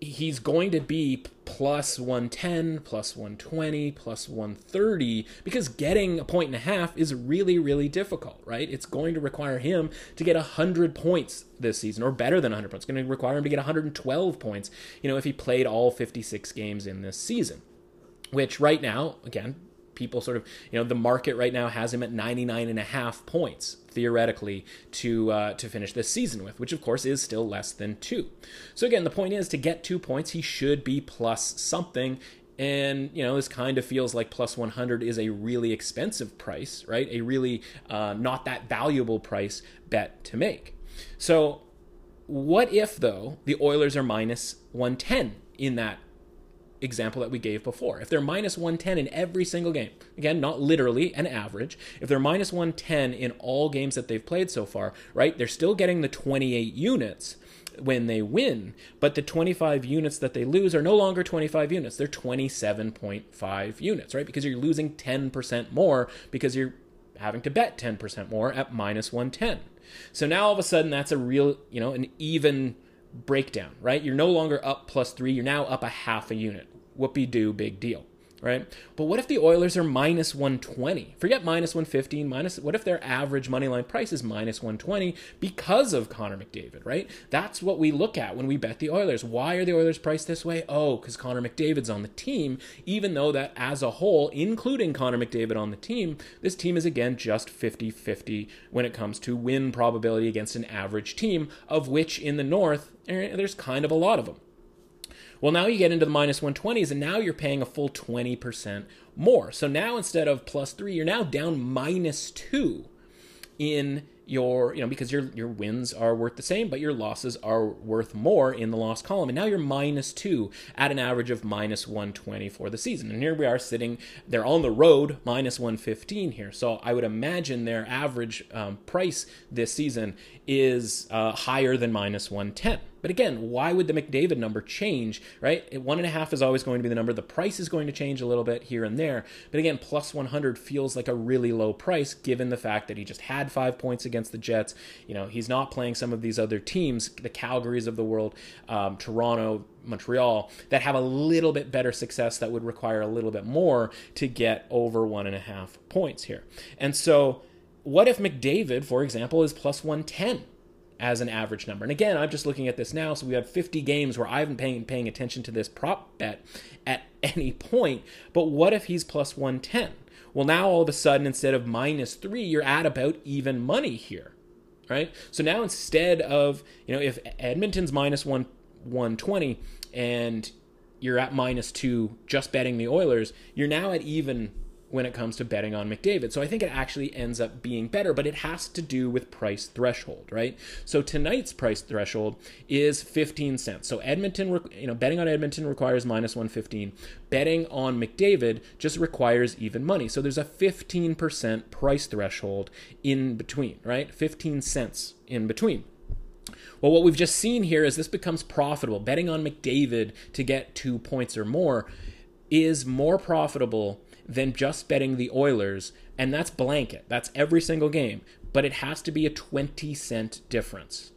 he's going to be plus 110, plus 120, plus 130 because getting a point and a half is really, really difficult, right? It's going to require him to get 100 points this season or better than 100 points. It's going to require him to get 112 points, you know, if he played all 56 games in this season. Which right now, again, people sort of, you know, the market right now has him at 99 and a half points theoretically to uh, to finish this season with, which of course is still less than two. So again, the point is to get two points, he should be plus something. And you know, this kind of feels like plus 100 is a really expensive price, right? A really uh, not that valuable price bet to make. So, what if though the Oilers are minus 110 in that example that we gave before. If they're minus 110 in every single game, again, not literally an average, if they're minus 110 in all games that they've played so far, right, they're still getting the 28 units when they win, but the 25 units that they lose are no longer 25 units. They're 27.5 units, right? Because you're losing 10% more because you're having to bet 10% more at minus 110. So now all of a sudden that's a real, you know, an even breakdown, right? You're no longer up plus three, you're now up a half a unit. Whoopie doo, big deal right? But what if the Oilers are minus 120? Forget minus 115, minus what if their average money line price is minus 120 because of Connor McDavid, right? That's what we look at when we bet the Oilers. Why are the Oilers priced this way? Oh, because Connor McDavid's on the team, even though that as a whole, including Connor McDavid on the team, this team is again just 50 50 when it comes to win probability against an average team, of which in the North, eh, there's kind of a lot of them. Well, now you get into the minus 120s, and now you're paying a full 20% more. So now instead of plus three, you're now down minus two in your you know because your your wins are worth the same but your losses are worth more in the loss column. And now you're minus 2 at an average of minus 120 for the season. And here we are sitting they're on the road minus 115 here. So i would imagine their average um, price this season is uh, higher than minus 110 but again, why would the McDavid number change, right? One and a half is always going to be the number. The price is going to change a little bit here and there. But again, plus 100 feels like a really low price given the fact that he just had five points against the Jets. You know, he's not playing some of these other teams, the Calgarys of the world, um, Toronto, Montreal, that have a little bit better success that would require a little bit more to get over one and a half points here. And so, what if McDavid, for example, is plus 110? As an average number. And again, I'm just looking at this now. So we have 50 games where I haven't paying paying attention to this prop bet at any point. But what if he's plus 110? Well, now all of a sudden, instead of minus three, you're at about even money here, right? So now instead of you know if Edmonton's minus one 120 and you're at minus two just betting the Oilers, you're now at even when it comes to betting on McDavid. So I think it actually ends up being better, but it has to do with price threshold, right? So tonight's price threshold is 15 cents. So Edmonton, you know, betting on Edmonton requires minus 115. Betting on McDavid just requires even money. So there's a 15% price threshold in between, right? 15 cents in between. Well, what we've just seen here is this becomes profitable. Betting on McDavid to get two points or more is more profitable than just betting the Oilers, and that's blanket. That's every single game. But it has to be a 20 cent difference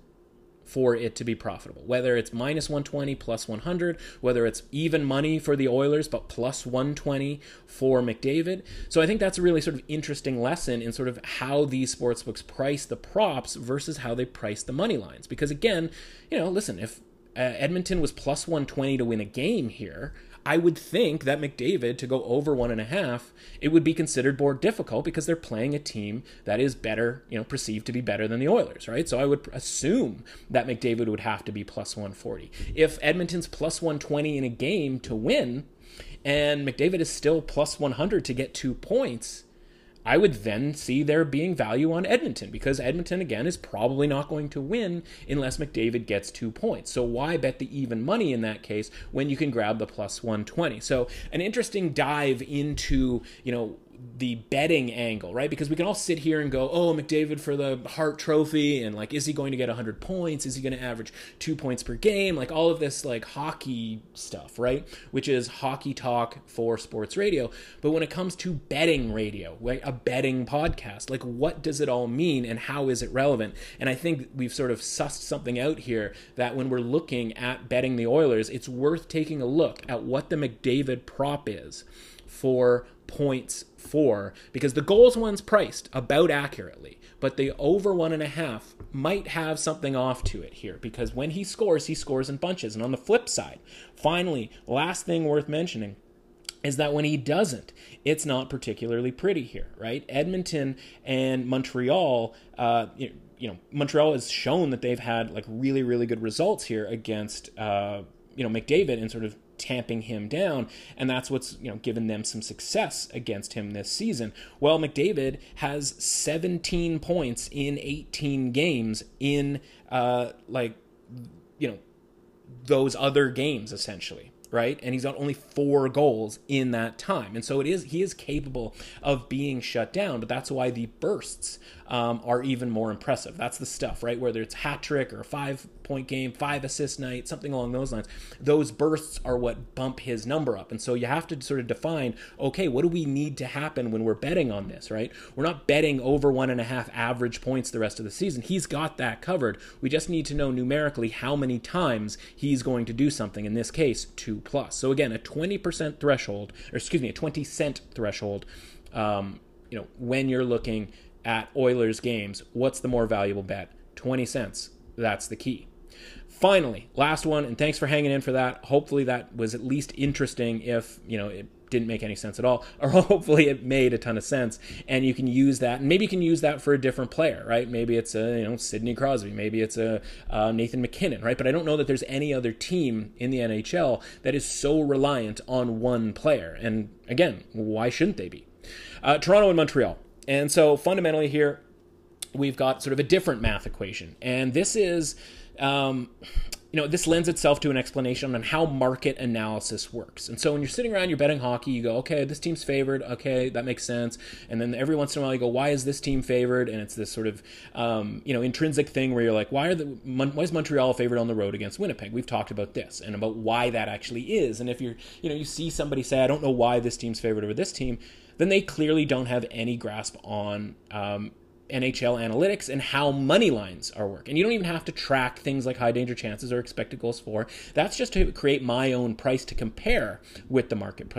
for it to be profitable. Whether it's minus 120 plus 100, whether it's even money for the Oilers but plus 120 for McDavid. So I think that's a really sort of interesting lesson in sort of how these sportsbooks price the props versus how they price the money lines. Because again, you know, listen, if uh, Edmonton was plus 120 to win a game here, I would think that McDavid to go over one and a half, it would be considered more difficult because they're playing a team that is better, you know, perceived to be better than the Oilers, right? So I would assume that McDavid would have to be plus 140. If Edmonton's plus 120 in a game to win, and McDavid is still plus 100 to get two points, I would then see there being value on Edmonton because Edmonton, again, is probably not going to win unless McDavid gets two points. So why bet the even money in that case when you can grab the plus 120? So an interesting dive into, you know, the betting angle, right? Because we can all sit here and go, "Oh, McDavid for the Hart Trophy," and like, is he going to get 100 points? Is he going to average two points per game? Like all of this like hockey stuff, right? Which is hockey talk for sports radio. But when it comes to betting radio, right, a betting podcast, like what does it all mean and how is it relevant? And I think we've sort of sussed something out here that when we're looking at betting the Oilers, it's worth taking a look at what the McDavid prop is for points for because the goals one's priced about accurately, but the over one and a half might have something off to it here because when he scores, he scores in bunches. And on the flip side, finally, last thing worth mentioning is that when he doesn't, it's not particularly pretty here, right? Edmonton and Montreal, uh, you, know, Montreal has shown that they've had like really, really good results here against, uh, you know, McDavid and sort of tamping him down, and that's what's you know given them some success against him this season. Well, McDavid has 17 points in 18 games in uh, like you know those other games essentially right? And he's got only four goals in that time. And so it is he is capable of being shut down, but that's why the bursts um, are even more impressive. That's the stuff, right? Whether it's hat trick or five point game, five assist night, something along those lines. Those bursts are what bump his number up. And so you have to sort of define, okay, what do we need to happen when we're betting on this, right? We're not betting over one and a half average points the rest of the season. He's got that covered. We just need to know numerically how many times he's going to do something. In this case, two plus. So again, a 20% threshold, or excuse me, a 20 cent threshold. Um, you know, when you're looking at Oilers games, what's the more valuable bet? 20 cents. That's the key. Finally, last one, and thanks for hanging in for that. Hopefully that was at least interesting if, you know, it didn't make any sense at all, or hopefully it made a ton of sense, and you can use that. And maybe you can use that for a different player, right? Maybe it's a you know Sidney Crosby, maybe it's a uh, Nathan MacKinnon, right? But I don't know that there's any other team in the NHL that is so reliant on one player. And again, why shouldn't they be? Uh, Toronto and Montreal. And so fundamentally here, we've got sort of a different math equation. And this is, um, you know, this lends itself to an explanation on how market analysis works. And so when you're sitting around, you're betting hockey, you go, okay, this team's favored. Okay, that makes sense. And then every once in a while, you go, why is this team favored? And it's this sort of, um, you know, intrinsic thing where you're like, why are the why is Montreal favored on the road against Winnipeg? We've talked about this and about why that actually is. And if you're, you know, you see somebody say, I don't know why this team's favored over this team, then they clearly don't have any grasp on um, NHL analytics and how money lines are work. And you don't even have to track things like high danger chances or expected goals for. That's just to create my own price to compare with the market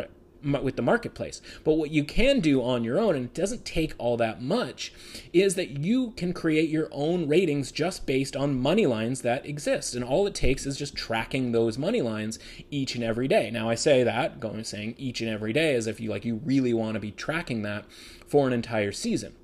with the marketplace. But what you can do on your own, and it doesn't take all that much, is that you can create your own ratings just based on money lines that exist. And all it takes is just tracking those money lines each and every day. Now I say that, going saying each and every day as if you like you really want to be tracking that for an entire season.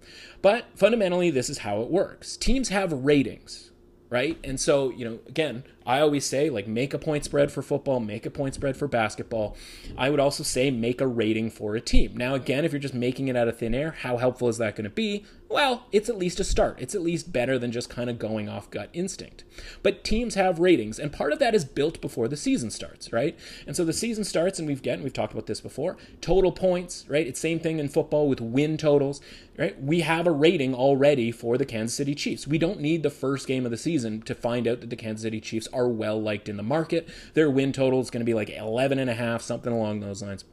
But fundamentally, this is how it works. Teams have ratings, right? And so, you know, again, I always say, like, make a point spread for football, make a point spread for basketball. I would also say, make a rating for a team. Now, again, if you're just making it out of thin air, how helpful is that going to be? Well, it's at least a start. It's at least better than just kind of going off gut instinct. But teams have ratings, and part of that is built before the season starts, right? And so the season starts, and we've get, and we've talked about this before, total points, right? It's same thing in football with win totals, right? We have a rating already for the Kansas City Chiefs. We don't need the first game of the season to find out that the Kansas City Chiefs are well liked in the market. Their win total is going to be like 11 and a half, something along those lines.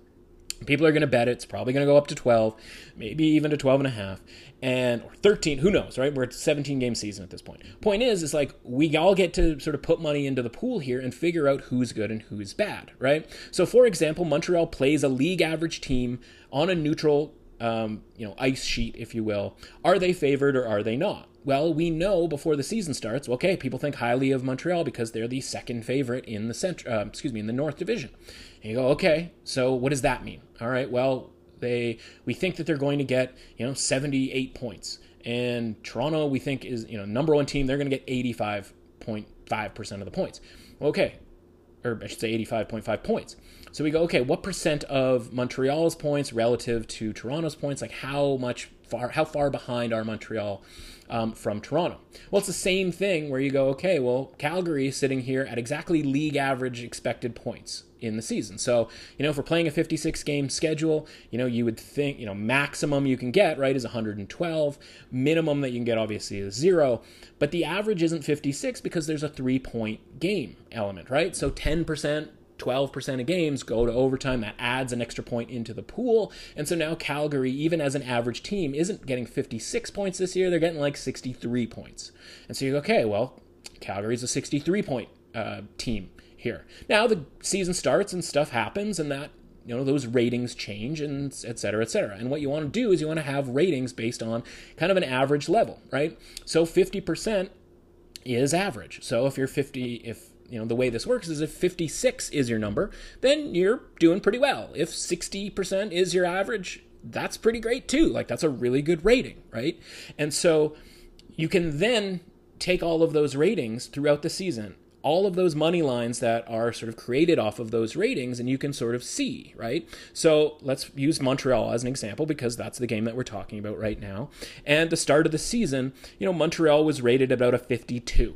People are going to bet it. It's probably going to go up to 12, maybe even to 12 and a half and or 13 who knows right we're at 17 game season at this point Point is is like we all get to sort of put money into the pool here and figure out who's good and who's bad right so for example montreal plays a league average team on a neutral um, you know ice sheet if you will are they favored or are they not well, we know before the season starts. Okay, people think highly of Montreal because they're the second favorite in the center. Uh, excuse me, in the North Division. And you go, okay, so what does that mean? All right, well, they we think that they're going to get you know 78 points, and Toronto we think is you know number one team. They're going to get 85.5 percent of the points. Okay, or I should say 85.5 points. So we go, okay, what percent of Montreal's points relative to Toronto's points? Like how much far, how far behind are Montreal um, from Toronto. Well, it's the same thing where you go, okay, well, Calgary is sitting here at exactly league average expected points in the season. So, you know, if we're playing a 56 game schedule, you know, you would think, you know, maximum you can get, right, is 112. Minimum that you can get, obviously, is zero. But the average isn't 56 because there's a three point game element, right? So 10%, 12% of games go to overtime. That adds an extra point into the pool. And so now Calgary, even as an average team, isn't getting 56 points this year. They're getting like 63 points. And so you go, okay, well, Calgary's a 63 point uh, team here. Now the season starts and stuff happens, and that you know those ratings change and et cetera et cetera and what you want to do is you want to have ratings based on kind of an average level right so 50% is average so if you're 50 if you know the way this works is if 56 is your number then you're doing pretty well if 60% is your average that's pretty great too like that's a really good rating right and so you can then take all of those ratings throughout the season all of those money lines that are sort of created off of those ratings and you can sort of see, right? So let's use Montreal as an example because that's the game that we're talking about right now. And the start of the season, you know, Montreal was rated about a 52.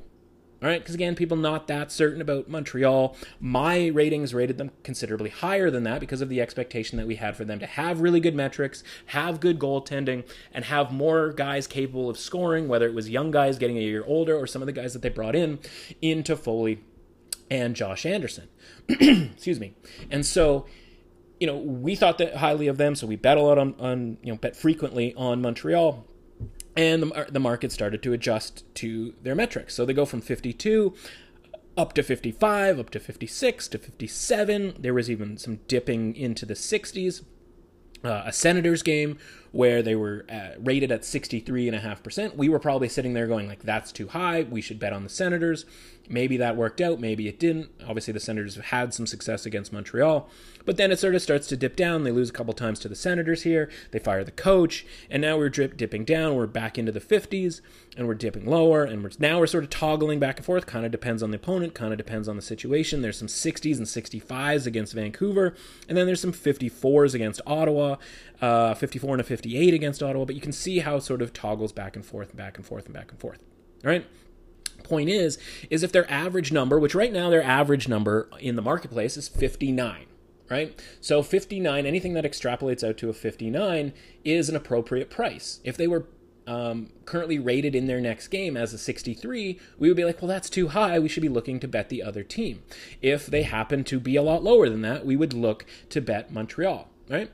All right, because again, people not that certain about Montreal. My ratings rated them considerably higher than that because of the expectation that we had for them to have really good metrics, have good goaltending, and have more guys capable of scoring, whether it was young guys getting a year older or some of the guys that they brought in into Foley and Josh Anderson. Excuse me. And so, you know, we thought that highly of them, so we bet a lot on, on you know, bet frequently on Montreal and the, the market started to adjust to their metrics. So they go from 52 up to 55, up to 56, to 57. There was even some dipping into the 60s. Uh, a Senators game where they were uh, rated at 63.5%. We were probably sitting there going like, that's too high. We should bet on the Senators. Maybe that worked out, maybe it didn't. Obviously, the Senators have had some success against Montreal, but then it sort of starts to dip down. They lose a couple times to the Senators here. They fire the coach, and now we're drip dipping down. We're back into the 50s, and we're dipping lower, and we're, now we're sort of toggling back and forth. Kind of depends on the opponent, kind of depends on the situation. There's some 60s and 65s against Vancouver, and then there's some 54s against Ottawa, uh, 54 and a 58 against Ottawa. But you can see how sort of toggles back and forth, and back and forth, and back and forth. All right point is is if their average number which right now their average number in the marketplace is 59 right so 59 anything that extrapolates out to a 59 is an appropriate price if they were um, currently rated in their next game as a 63, we would be like, well, that's too high. We should be looking to bet the other team. If they happen to be a lot lower than that, we would look to bet Montreal, right?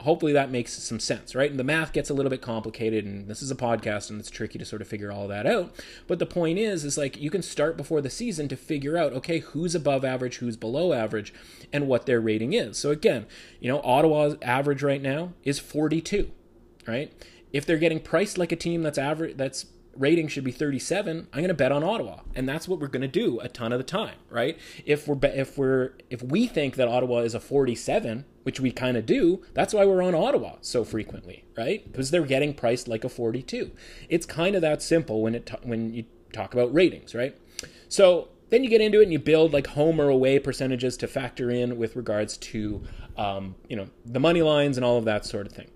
Hopefully that makes some sense, right? And the math gets a little bit complicated, and this is a podcast, and it's tricky to sort of figure all that out. But the point is, is like you can start before the season to figure out, okay, who's above average, who's below average, and what their rating is. So again, you know, Ottawa's average right now is 42, right? If they're getting priced like a team that's average, that's rating should be 37 i'm going to bet on ottawa. And that's what we're going to do a ton of the time right? If we're if we're if we think that ottawa is a 47 which we kind of do that's why we're on ottawa so frequently right? Because they're getting priced like a 42 it's kind of that simple when it when you talk about ratings right? So then you get into it and you build like home or away percentages to factor in with regards to um, you know the money lines and all of that sort of thing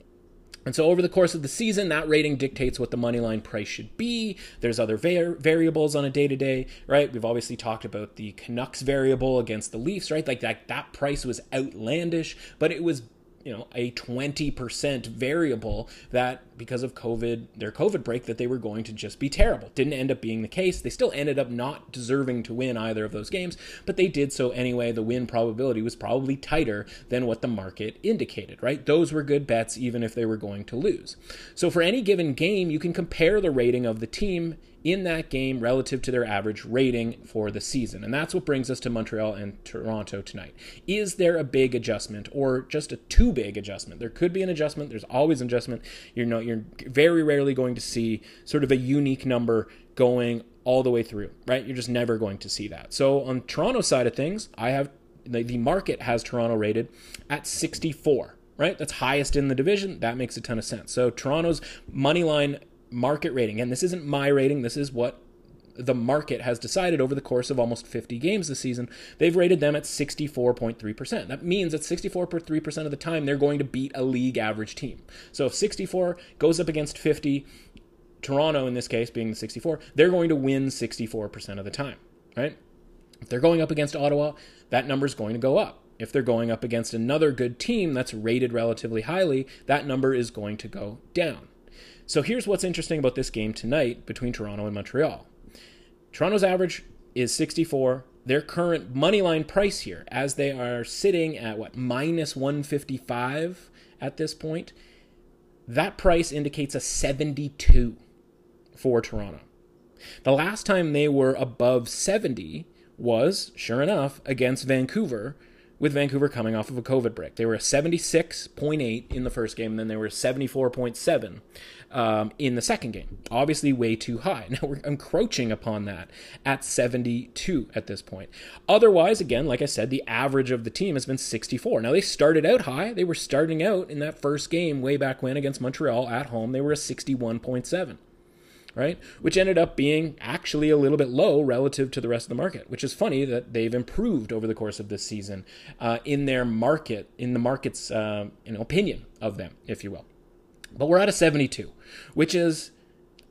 and so over the course of the season, that rating dictates what the money line price should be. There's other var- variables on a day to day, right? We've obviously talked about the Canucks variable against the Leafs, right? Like that, that price was outlandish, but it was you know a 20% variable that because of covid their covid break that they were going to just be terrible. Didn't end up being the case. They still ended up not deserving to win either of those games but they did so anyway. The win probability was probably tighter than what the market indicated right? Those were good bets even if they were going to lose. So for any given game you can compare the rating of the team in that game relative to their average rating for the season. And that's what brings us to Montreal and Toronto tonight. Is there a big adjustment or just a too big adjustment? There could be an adjustment. There's always an adjustment. You're not you're very rarely going to see sort of a unique number going all the way through, right? You're just never going to see that. So on Toronto side of things, I have the, the market has Toronto rated at 64 right? That's highest in the division. That makes a ton of sense. So Toronto's money line market rating, and this isn't my rating, this is what the market has decided over the course of almost 50 games this season, they've rated them at 64.3%. That means that 64.3% of the time they're going to beat a league average team. So if 64 goes up against 50, Toronto in this case being the 64, they're going to win 64% of the time, right? If they're going up against Ottawa, that number is going to go up. If they're going up against another good team that's rated relatively highly, that number is going to go down. So here's what's interesting about this game tonight between Toronto and Montreal. Toronto's average is 64. Their current money line price here, as they are sitting at what minus 155 at this point, that price indicates a 72 for Toronto. The last time they were above 70 was, sure enough, against Vancouver with Vancouver coming off of a COVID break. They were a 76.8 in the first game, and then they were 74.7 um, in the second game. Obviously, way too high. Now we're encroaching upon that at 72 at this point. Otherwise, again, like I said, the average of the team has been 64. Now they started out high. They were starting out in that first game way back when against Montreal at home. They were a 61.7 right? Which ended up being actually a little bit low relative to the rest of the market, which is funny that they've improved over the course of this season uh, in their market, in the market's uh, you know, opinion of them, if you will. But we're at a 72, which is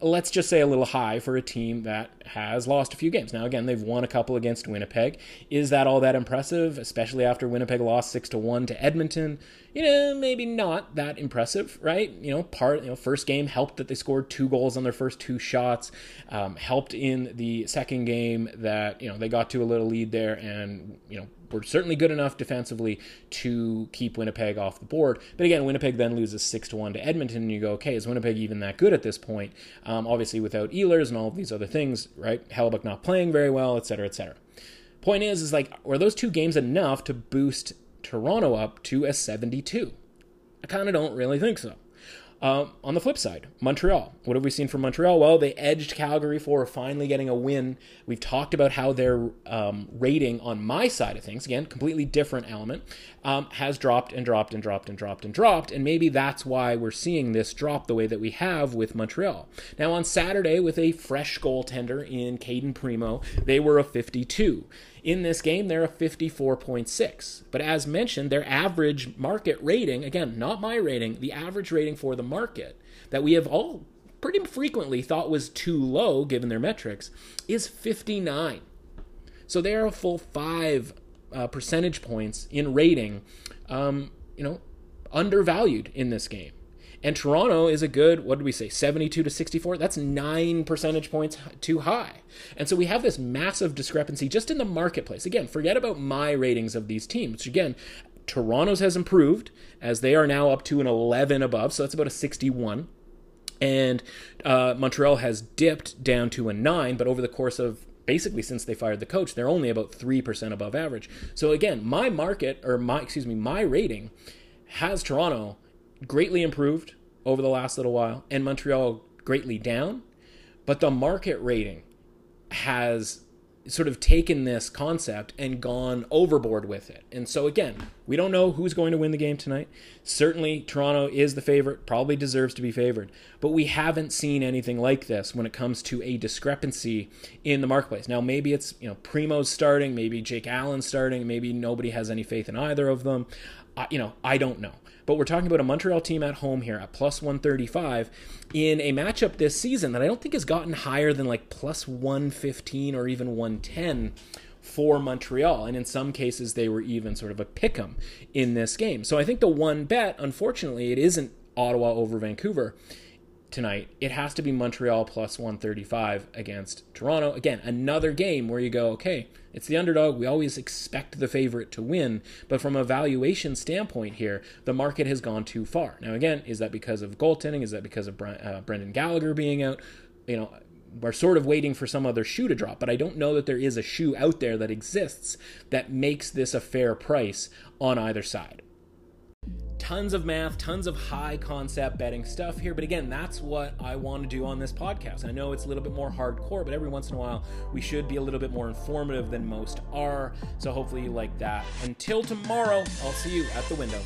let's just say a little high for a team that has lost a few games. Now again, they've won a couple against Winnipeg. Is that all that impressive, especially after Winnipeg lost 6 to 1 to Edmonton? You know, maybe not that impressive, right? You know, part, you know, first game helped that they scored two goals on their first two shots. Um, helped in the second game that, you know, they got to a little lead there and, you know, were certainly good enough defensively to keep Winnipeg off the board. But again, Winnipeg then loses six to one to Edmonton, and you go, okay, is Winnipeg even that good at this point? Um, obviously, without Ehlers and all of these other things, right? Hellebuyck not playing very well, et cetera, et cetera. Point is, is like, were those two games enough to boost Toronto up to a 72? I kind of don't really think so. Um, on the flip side, Montreal. What have we seen from Montreal? Well, they edged Calgary for finally getting a win. We've talked about how their um, rating on my side of things, again, completely different element, um, has dropped and dropped and dropped and dropped and dropped. And maybe that's why we're seeing this drop the way that we have with Montreal. Now, on Saturday, with a fresh goaltender in Cayden Primeau, they were a 52. In this game, they're a 54.6. But as mentioned, their average market rating, again, not my rating, the average rating for the market that we have all pretty frequently thought was too low given their metrics, is 59. So they are a full five uh, percentage points in rating, um, you know, undervalued in this game. And Toronto is a good, what did we say, 72 to 64? That's nine percentage points too high. And so we have this massive discrepancy just in the marketplace. Again, forget about my ratings of these teams. Again, Toronto's has improved as they are now up to an 11 above, so that's about a 61. And uh, Montreal has dipped down to a 9, but over the course of basically since they fired the coach, they're only about 3% above average. So again, my market, or my, excuse me, my rating has Toronto greatly improved over the last little while, and Montreal greatly down. But the market rating has sort of taken this concept and gone overboard with it. And so again, we don't know who's going to win the game tonight. Certainly Toronto is the favorite, probably deserves to be favored, but we haven't seen anything like this when it comes to a discrepancy in the marketplace. Now maybe it's, you know, Primeau's starting, maybe Jake Allen's starting, maybe nobody has any faith in either of them. You know, I don't know. But we're talking about a Montreal team at home here at plus 135 in a matchup this season that I don't think has gotten higher than like plus 115 or even 110 for Montreal. And in some cases, they were even sort of a pick 'em in this game. So I think the one bet, unfortunately, it isn't Ottawa over Vancouver tonight. It has to be Montreal plus 135 against Toronto. Again, another game where you go, okay, it's the underdog. We always expect the favorite to win. But from a valuation standpoint here, the market has gone too far. Now, again, is that because of goaltending? Is that because of uh, Brendan Gallagher being out? You know, we're sort of waiting for some other shoe to drop, but I don't know that there is a shoe out there that exists that makes this a fair price on either side tons of math, tons of high concept betting stuff here. But again, that's what I want to do on this podcast. I know it's a little bit more hardcore, but every once in a while, we should be a little bit more informative than most are. So hopefully you like that. Until tomorrow, I'll see you at the window.